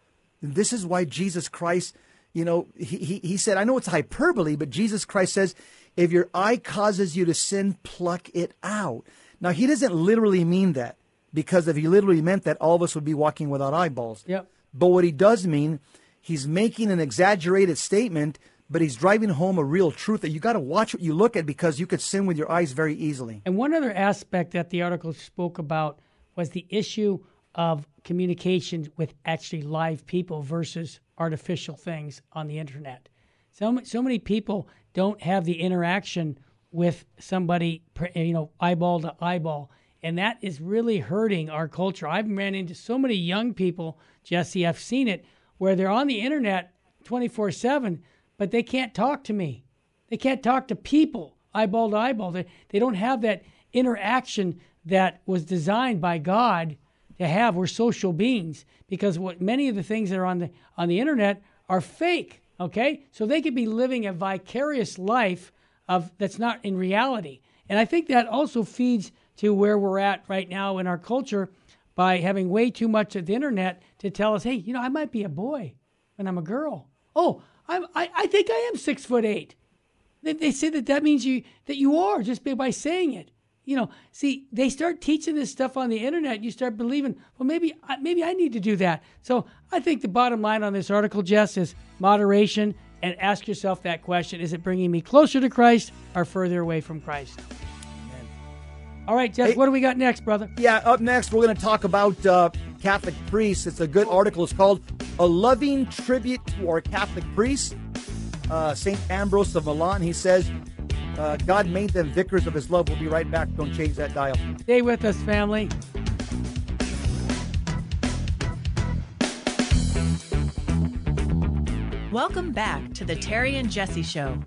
And this is why Jesus Christ, you know, he, he, he said, I know it's hyperbole, but Jesus Christ says, if your eye causes you to sin, pluck it out. Now he doesn't literally mean that, because if he literally meant that, all of us would be walking without eyeballs. Yep. But what he does mean, he's making an exaggerated statement, but he's driving home a real truth that you got to watch what you look at because you could sin with your eyes very easily. And one other aspect that the article spoke about was the issue of communication with actually live people versus artificial things on the internet. So, so many people don't have the interaction with somebody, you know, eyeball to eyeball. And that is really hurting our culture. I've ran into so many young people, Jesse, I've seen it, where they're on the internet 24 7, but they can't talk to me. They can't talk to people eyeball to eyeball. They, they don't have that interaction that was designed by God to have. We're social beings because what many of the things that are on the on the internet are fake. Okay, so they could be living a vicarious life of that's not in reality, and I think that also feeds to where we're at right now in our culture by having way too much of the internet to tell us, hey, you know, I might be a boy when I'm a girl. Oh, I'm, I I think I am six foot eight. They, they say that that means you that you are just by, by saying it. You know, see, they start teaching this stuff on the internet. You start believing, well, maybe I- maybe I need to do that. So I think the bottom line on this article, Jess, is moderation and ask yourself that question: Is it bringing me closer to Christ or further away from Christ? All right, Jess, Hey- what do we got next, brother? Yeah, up next, we're going to talk about uh, Catholic priests. It's a good article. It's called A Loving Tribute to Our Catholic Priests. Uh, St. Ambrose of Milan, he says, uh, God made them vicars of his love. We'll be right back. Don't change that dial. Stay with us, family. Welcome back to the Terry and Jesse Show.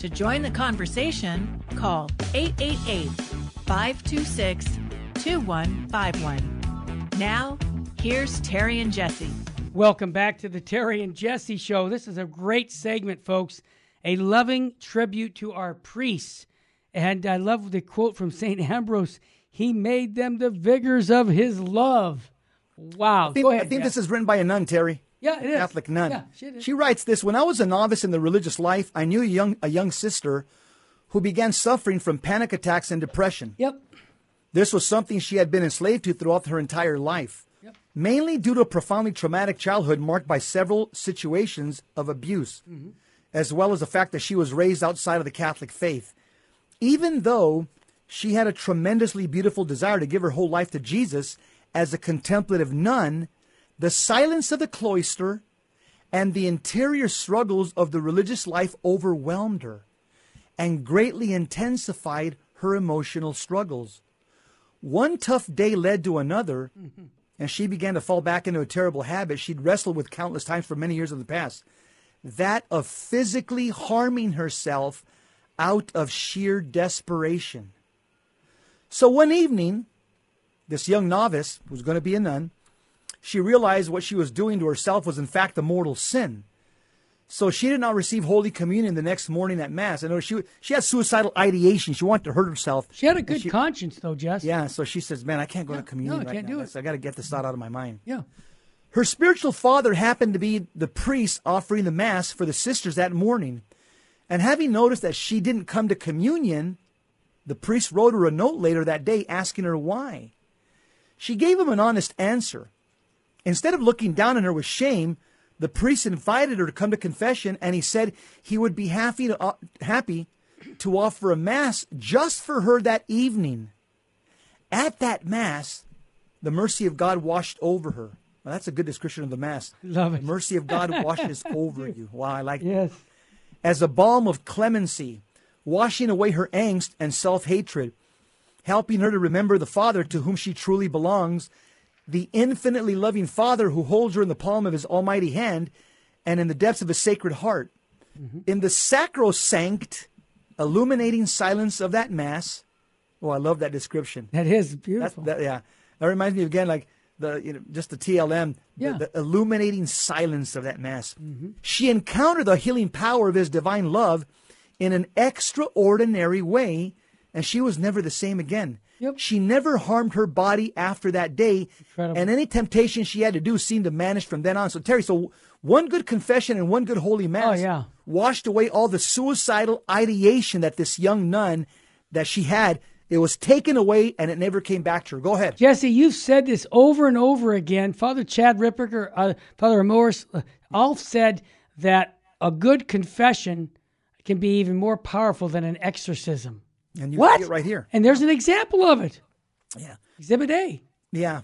To join the conversation, call 888 526 2151. Now, here's Terry and Jesse. Welcome back to the Terry and Jesse Show. This is a great segment, folks. A loving tribute to our priests. And I love the quote from St. Ambrose He made them the vicars of his love. Wow. I think, Go ahead. I think this is written by a nun, Terry. yeah, it is. Catholic nun. Yeah, she is. she writes this When I was a novice in the religious life, I knew a young, a young sister who began suffering from panic attacks and depression. Yep. This was something she had been enslaved to throughout her entire life, mainly due to a profoundly traumatic childhood marked by several situations of abuse, mm-hmm. as well as the fact that she was raised outside of the Catholic faith. Even though she had a tremendously beautiful desire to give her whole life to Jesus as a contemplative nun, the silence of the cloister and the interior struggles of the religious life overwhelmed her and greatly intensified her emotional struggles. One tough day led to another, mm-hmm. And she began to fall back into a terrible habit she'd wrestled with countless times for many years in the past that of physically harming herself out of sheer desperation. So one evening, this young novice, who was going to be a nun, she realized what she was doing to herself was in fact a mortal sin. So she did not receive Holy Communion the next morning at Mass. I know she she had suicidal ideation. She wanted to hurt herself. She had a good she- conscience, though, Jess. Yeah, so she says, "Man, I can't go to communion no, I right can't now. do it." I got to get this thought out of my mind." Yeah. Her spiritual father happened to be the priest offering the Mass for the sisters that morning. And having noticed that she didn't come to communion, the priest wrote her a note later that day asking her why. She gave him an honest answer. Instead of looking down on her with shame, the priest invited her to come to confession and he said he would be happy to, uh, happy to offer a Mass just for her that evening. At that Mass, the mercy of God washed over her. Well, that's a good description of the Mass. Love it. The mercy of God (laughs) washes over you. Wow, I like that. Yes. As a balm of clemency, washing away her angst and self hatred, helping her to remember the Father to whom she truly belongs, the infinitely loving Father who holds her in the palm of his almighty hand and in the depths of his sacred heart. Mm-hmm. In the sacrosanct, illuminating silence of that Mass, oh, I love that description. That is beautiful. that, yeah, that reminds me again, like the you know just the TLM, Yeah. the, illuminating silence of that mass. Mm-hmm. She encountered the healing power of His divine love in an extraordinary way, and she was never the same again. Yep. She never harmed her body after that day, Incredible. and any temptation she had to do seemed to vanish from then on. So Terry, so one good confession and one good holy mass Oh, yeah. washed away all the suicidal ideation that this young nun that she had. It was taken away and it never came back to her. Go ahead. Jesse, you've said this over and over again. Father Chad Ripperger, uh, Father Morris, uh, all said that a good confession can be even more powerful than an exorcism. And you What? see it right here. And there's an example of it. Yeah. Exhibit A. Yeah.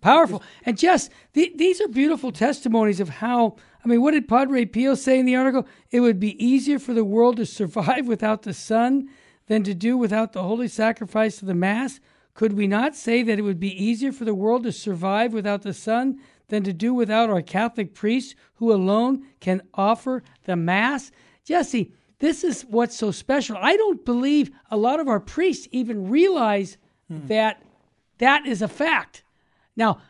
Powerful. And Jess, the, these are beautiful testimonies of how, I mean, what did Padre Pio say in the article? It would be easier for the world to survive (laughs) without the sun than to do without the holy sacrifice of the Mass. Could we not say that it would be easier for the world to survive without the sun than to do without our Catholic priests who alone can offer the Mass? Jesse, this is what's so special. I don't believe a lot of our priests even realize that that is a fact. Now,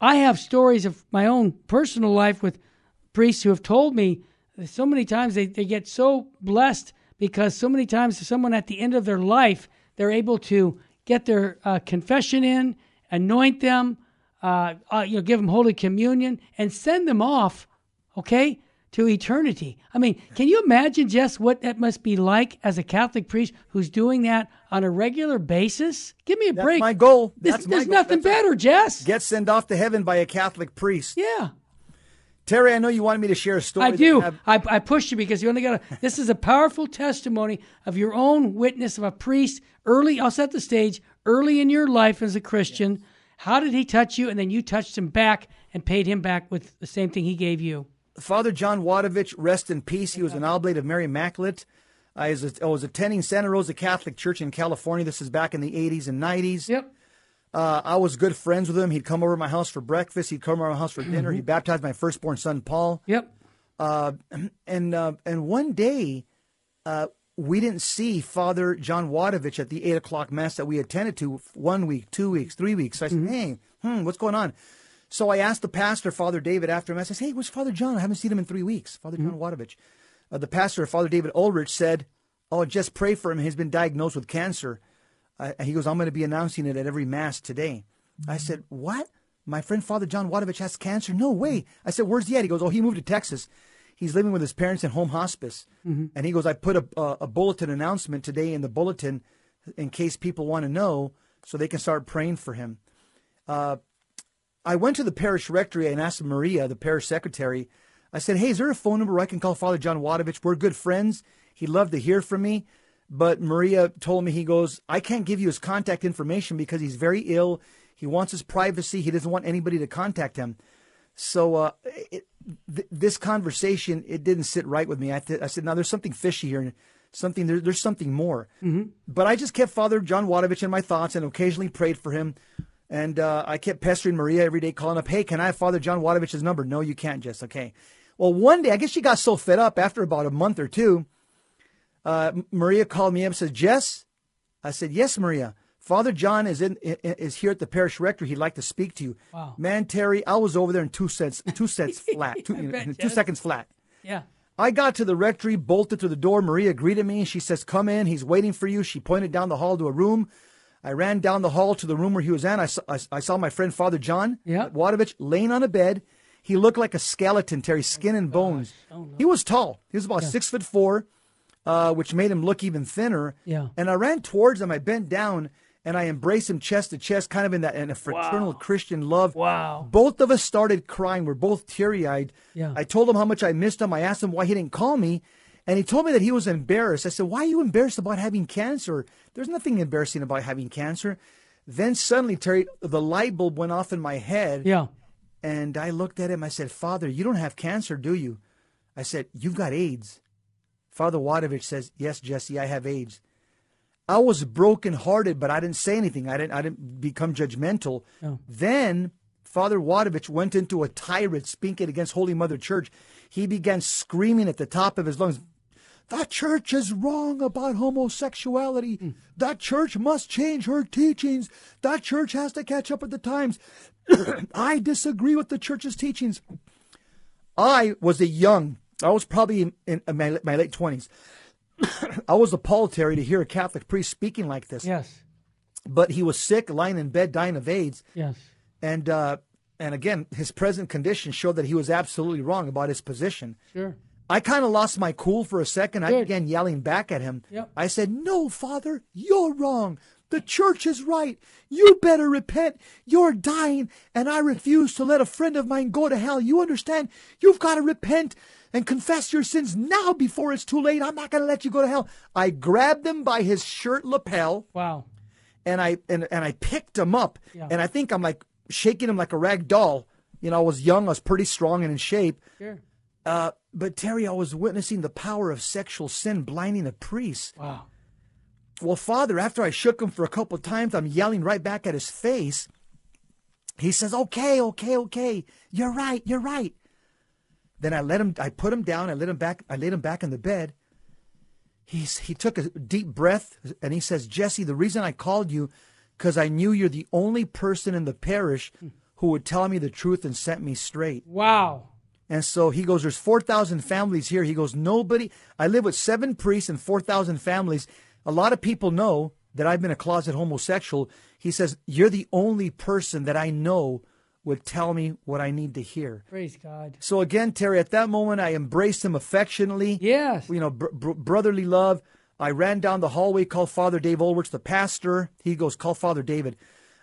I have stories of my own personal life with priests who have told me so many times they, they get so blessed because so many times someone at the end of their life, they're able to get their uh, confession in, anoint them, uh, uh, you know, give them Holy Communion, and send them off, okay, to eternity. I mean, can you imagine just what that must be like as a Catholic priest who's doing that on a regular basis? Give me a That's break. my goal. This- That's my there's goal. nothing That's better, Jess. Get sent off to heaven by a Catholic priest. yeah. Terry, I know you wanted me to share a story. I do. have- I, I pushed you because you only got to. This is a powerful testimony of your own witness of a priest early. I'll set the stage early in your life as a Christian. How did he touch you? And then you touched him back and paid him back with the same thing he gave you. Father John Wadovich, rest in peace. He was an oblate of Mary Immaculate. I was, I was attending Santa Rosa Catholic Church in California. This is back in the 80s and 90s. Yep. Uh, I was good friends with him. He'd come over to my house for breakfast. He'd come over to my house for dinner. Mm-hmm. He baptized my firstborn son, Paul. Yep. (clears throat) and uh, and one day uh, we didn't see Father John Wadovich at the eight o'clock mass that we attended to one week, two weeks, three weeks. So I said, "Hey, hmm, what's going on?" So I asked the pastor, Father David, after mass. I said, "Hey, where's Father John? I haven't seen him in three weeks." Father John Wadovich. Uh, the pastor, Father David Ulrich, said, "Oh, just pray for him. He's been diagnosed with cancer." Uh, and he goes, "I'm going to be announcing it at every mass today." I said, "What?" My friend Father John Wadovich has cancer. No way. I said, "Where's he at?" He goes, "Oh, he moved to Texas." he's living with his parents in home hospice. And he goes, I put a, a, a bulletin announcement today in the bulletin in case people want to know so they can start praying for him. Uh, I went to the parish rectory and asked Maria, the parish secretary, I said, Hey, is there a phone number where I can call Father John Wadovich? We're good friends. He'd love to hear from me. But Maria told me, he goes, I can't give you his contact information because he's very ill. He wants his privacy. He doesn't want anybody to contact him. So uh, it, th- this conversation, it didn't sit right with me. I, th- I said, now there's something fishy here, and something there, there's something more. Mm-hmm. But I just kept Father John Wadovich in my thoughts and occasionally prayed for him. And uh, I kept pestering Maria every day, calling up, "Hey, can I have Father John Wadovich's number?" No, you can't, Jess. Okay. Well, one day, I guess she got so fed up after about a month or two. Uh, Maria called me up and said, "Jess," I said, "Yes, Maria." Father John is in is here at the parish rectory. He'd like to speak to you. Wow. Man, Terry, I was over there in two cents, two cents (laughs) flat, two, I bet, (laughs) two seconds flat. Yeah. I got to the rectory, bolted through the door. Maria greeted me. She says, Come in. He's waiting for you. She pointed down the hall to a room. I ran down the hall to the room where he was in. I saw, I, I saw my friend Father John Yeah. Wadovich laying on a bed. He looked like a skeleton, Terry, skin and bones. He was tall. He was about six foot four, uh, which made him look even thinner. Yeah. And I ran towards him. I bent down and I embraced him chest to chest, kind of in that in a fraternal Christian love. Wow. Both of us started crying. We're both teary eyed. Yeah. I told him how much I missed him. I asked him why he didn't call me. And he told me that he was embarrassed. I said, Why are you embarrassed about having cancer? There's nothing embarrassing about having cancer. Then suddenly, Terry, the light bulb went off in my head. Yeah. And I looked at him. I said, Father, you don't have cancer, do you? I said, You've got AIDS. Father Wadovich says, Yes, Jesse, I have AIDS. I was brokenhearted, but I didn't say anything. I didn't I didn't become judgmental. Oh. Then Father Wadovich went into a tirade speaking against Holy Mother Church. He began screaming at the top of his lungs, that church is wrong about homosexuality. Mm. That church must change her teachings. That church has to catch up with the times. (clears throat) I disagree with the church's teachings. I was a young, I was probably in, in my, my late 20s. (clears throat) I was appalled, Terry, to hear a Catholic priest speaking like this. Yes. But he was sick, lying in bed, dying of AIDS. Yes. And, uh, and again, his present condition showed that he was absolutely wrong about his position. Sure. I kind of lost my cool for a second. I began yelling back at him. Yep. I said, No, Father, you're wrong. The church is right. You better repent. You're dying, and I refuse to let a friend of mine go to hell. You understand? You've got to repent and confess your sins now before it's too late. I'm not going to let you go to hell. I grabbed him by his shirt lapel Wow. and I and, and I picked him up, Yeah. and I think I'm like shaking him like a rag doll. You know, I was young, I was pretty strong and in shape. Sure. Uh, but Terry, I was witnessing the power of sexual sin blinding a priest. Wow. Well, Father, after I shook him for a couple of times, I'm yelling right back at his face. He says, "Okay, okay, okay. You're right. You're right." Then I let him. I put him down. I let him back. I laid him back in the bed. He's he took a deep breath and he says, "Jesse, the reason I called you, because I knew you're the only person in the parish who would tell me the truth and set me straight." Wow. And so he goes, There's 4,000 families here. He goes, Nobody, I live with seven priests and 4,000 families. A lot of people know that I've been a closet homosexual. He says, You're the only person that I know would tell me what I need to hear. Praise God. So again, Terry, at that moment, I embraced him affectionately. Yes. You know, br- br- brotherly love. I ran down the hallway, called Father Dave Ulrich, the pastor. He goes, Call Father David.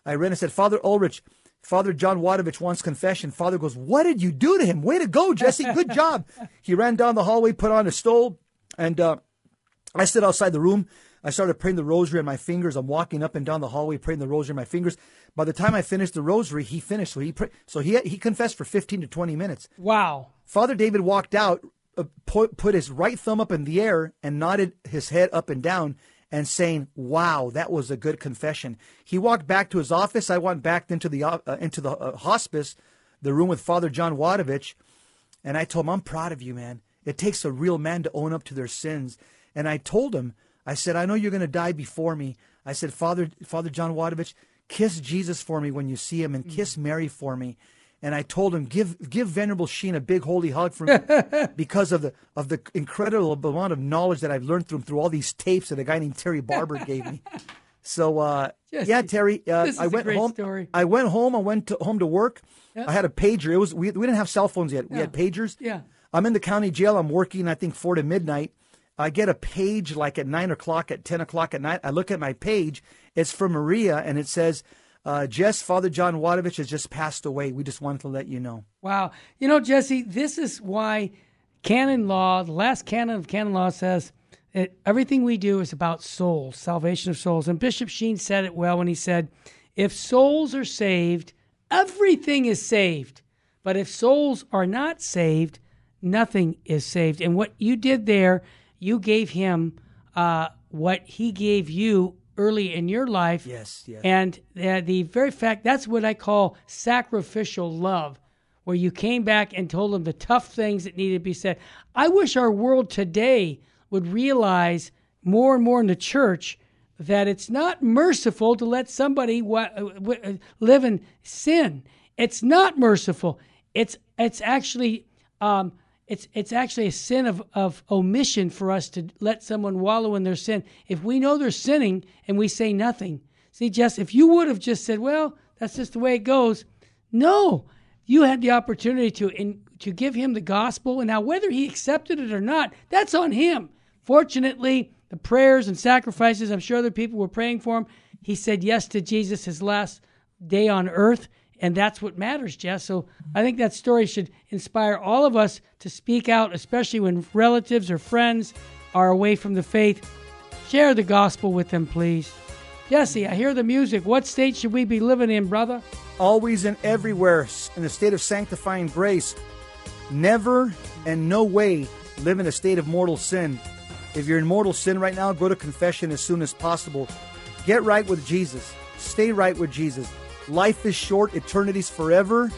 I ran and said, Father Ulrich, Father John Wadovich wants confession. Father goes, What did you do to him? Way to go, Jesse. Good (laughs) job. he ran down the hallway, put on a stole, and uh, I stood outside the room. I started praying the rosary on my fingers. I'm walking up and down the hallway praying the rosary on my fingers. By the time I finished the rosary, he finished. So he pray- so he he confessed for 15 to 20 minutes. Wow. Father David walked out, uh, put, put his right thumb up in the air, and nodded his head up and down, and saying, "Wow, that was a good confession." He walked back to his office. I went back into the uh, into the uh, hospice, the room with Father John Wadovich, and I told him, "I'm proud of you, man. It takes a real man to own up to their sins." And I told him, I said, "I know you're going to die before me." I said, "Father, Father John Wadovich, kiss Jesus for me when you see him, and kiss Mary for me." And I told him, "Give give Venerable Sheen a big holy hug for me (laughs) because of the of the incredible amount of knowledge that I've learned through through all these tapes that a guy named Terry Barber gave me." (laughs) So uh, yeah, Terry, uh, I went home. story. I went home. I went to, home to work. I had a pager. It was we, we didn't have cell phones yet. We had pagers. Yeah. I'm in the county jail. I'm working. I think four to midnight. I get a page like at nine o'clock, at ten o'clock at night. I look at my page. It's from Maria, and it says, uh, "Jess, Father John Wadovich has just passed away. We just wanted to let you know." Wow. You know, Jesse, this is why canon law, the last canon of canon law says that everything we do is about souls, salvation of souls. And Bishop Sheen said it well when he said, if souls are saved, everything is saved. But if souls are not saved, nothing is saved. And what you did there, you gave him uh, what he gave you early in your life. Yes, yes. And uh, the very fact that's what I call sacrificial love, where you came back and told them the tough things that needed to be said. I wish our world today would realize more and more in the church that it's not merciful to let somebody wa- uh, w- uh, live in sin. It's not merciful. It's it's actually um, it's it's actually a sin of, of omission for us to let someone wallow in their sin. If we know they're sinning and we say nothing, see, Jess, if you would have just said, "Well, that's just the way it goes," no, you had the opportunity to in, to give him the gospel, and now whether he accepted it or not, that's on him. Fortunately, the prayers and sacrifices, I'm sure other people were praying for him. He said yes to Jesus his last day on earth, and that's what matters, Jess. So I think that story should inspire all of us to speak out, especially when relatives or friends are away from the faith. Share the gospel with them, please. Jesse, I hear the music. What state should we be living in, brother? Always and everywhere in a state of sanctifying grace. Never and no way live in a state of mortal sin. If you're in mortal sin right now, go to confession as soon as possible. Get right with Jesus. Stay right with Jesus. Life is short, eternity's forever.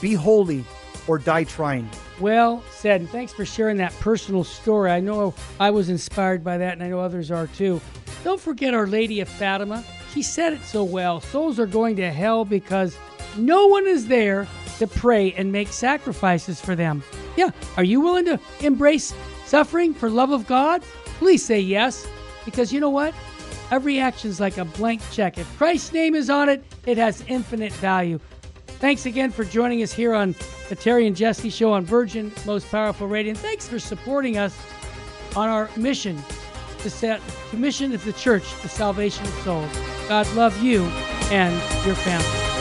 Be holy or die trying. Well said. And thanks for sharing that personal story. I know I was inspired by that, and I know others are too. Don't forget Our Lady of Fatima. She said it so well. Souls are going to hell because no one is there to pray and make sacrifices for them. Yeah, are you willing to embrace suffering for love of God? Please say yes, because you know what? Every action is like a blank check. If Christ's name is on it, it has infinite value. Thanks again for joining us here on the Terry and Jesse Show on Virgin Most Powerful Radio. And thanks for supporting us on our mission to set the mission of the church, the salvation of souls. God love you and your family.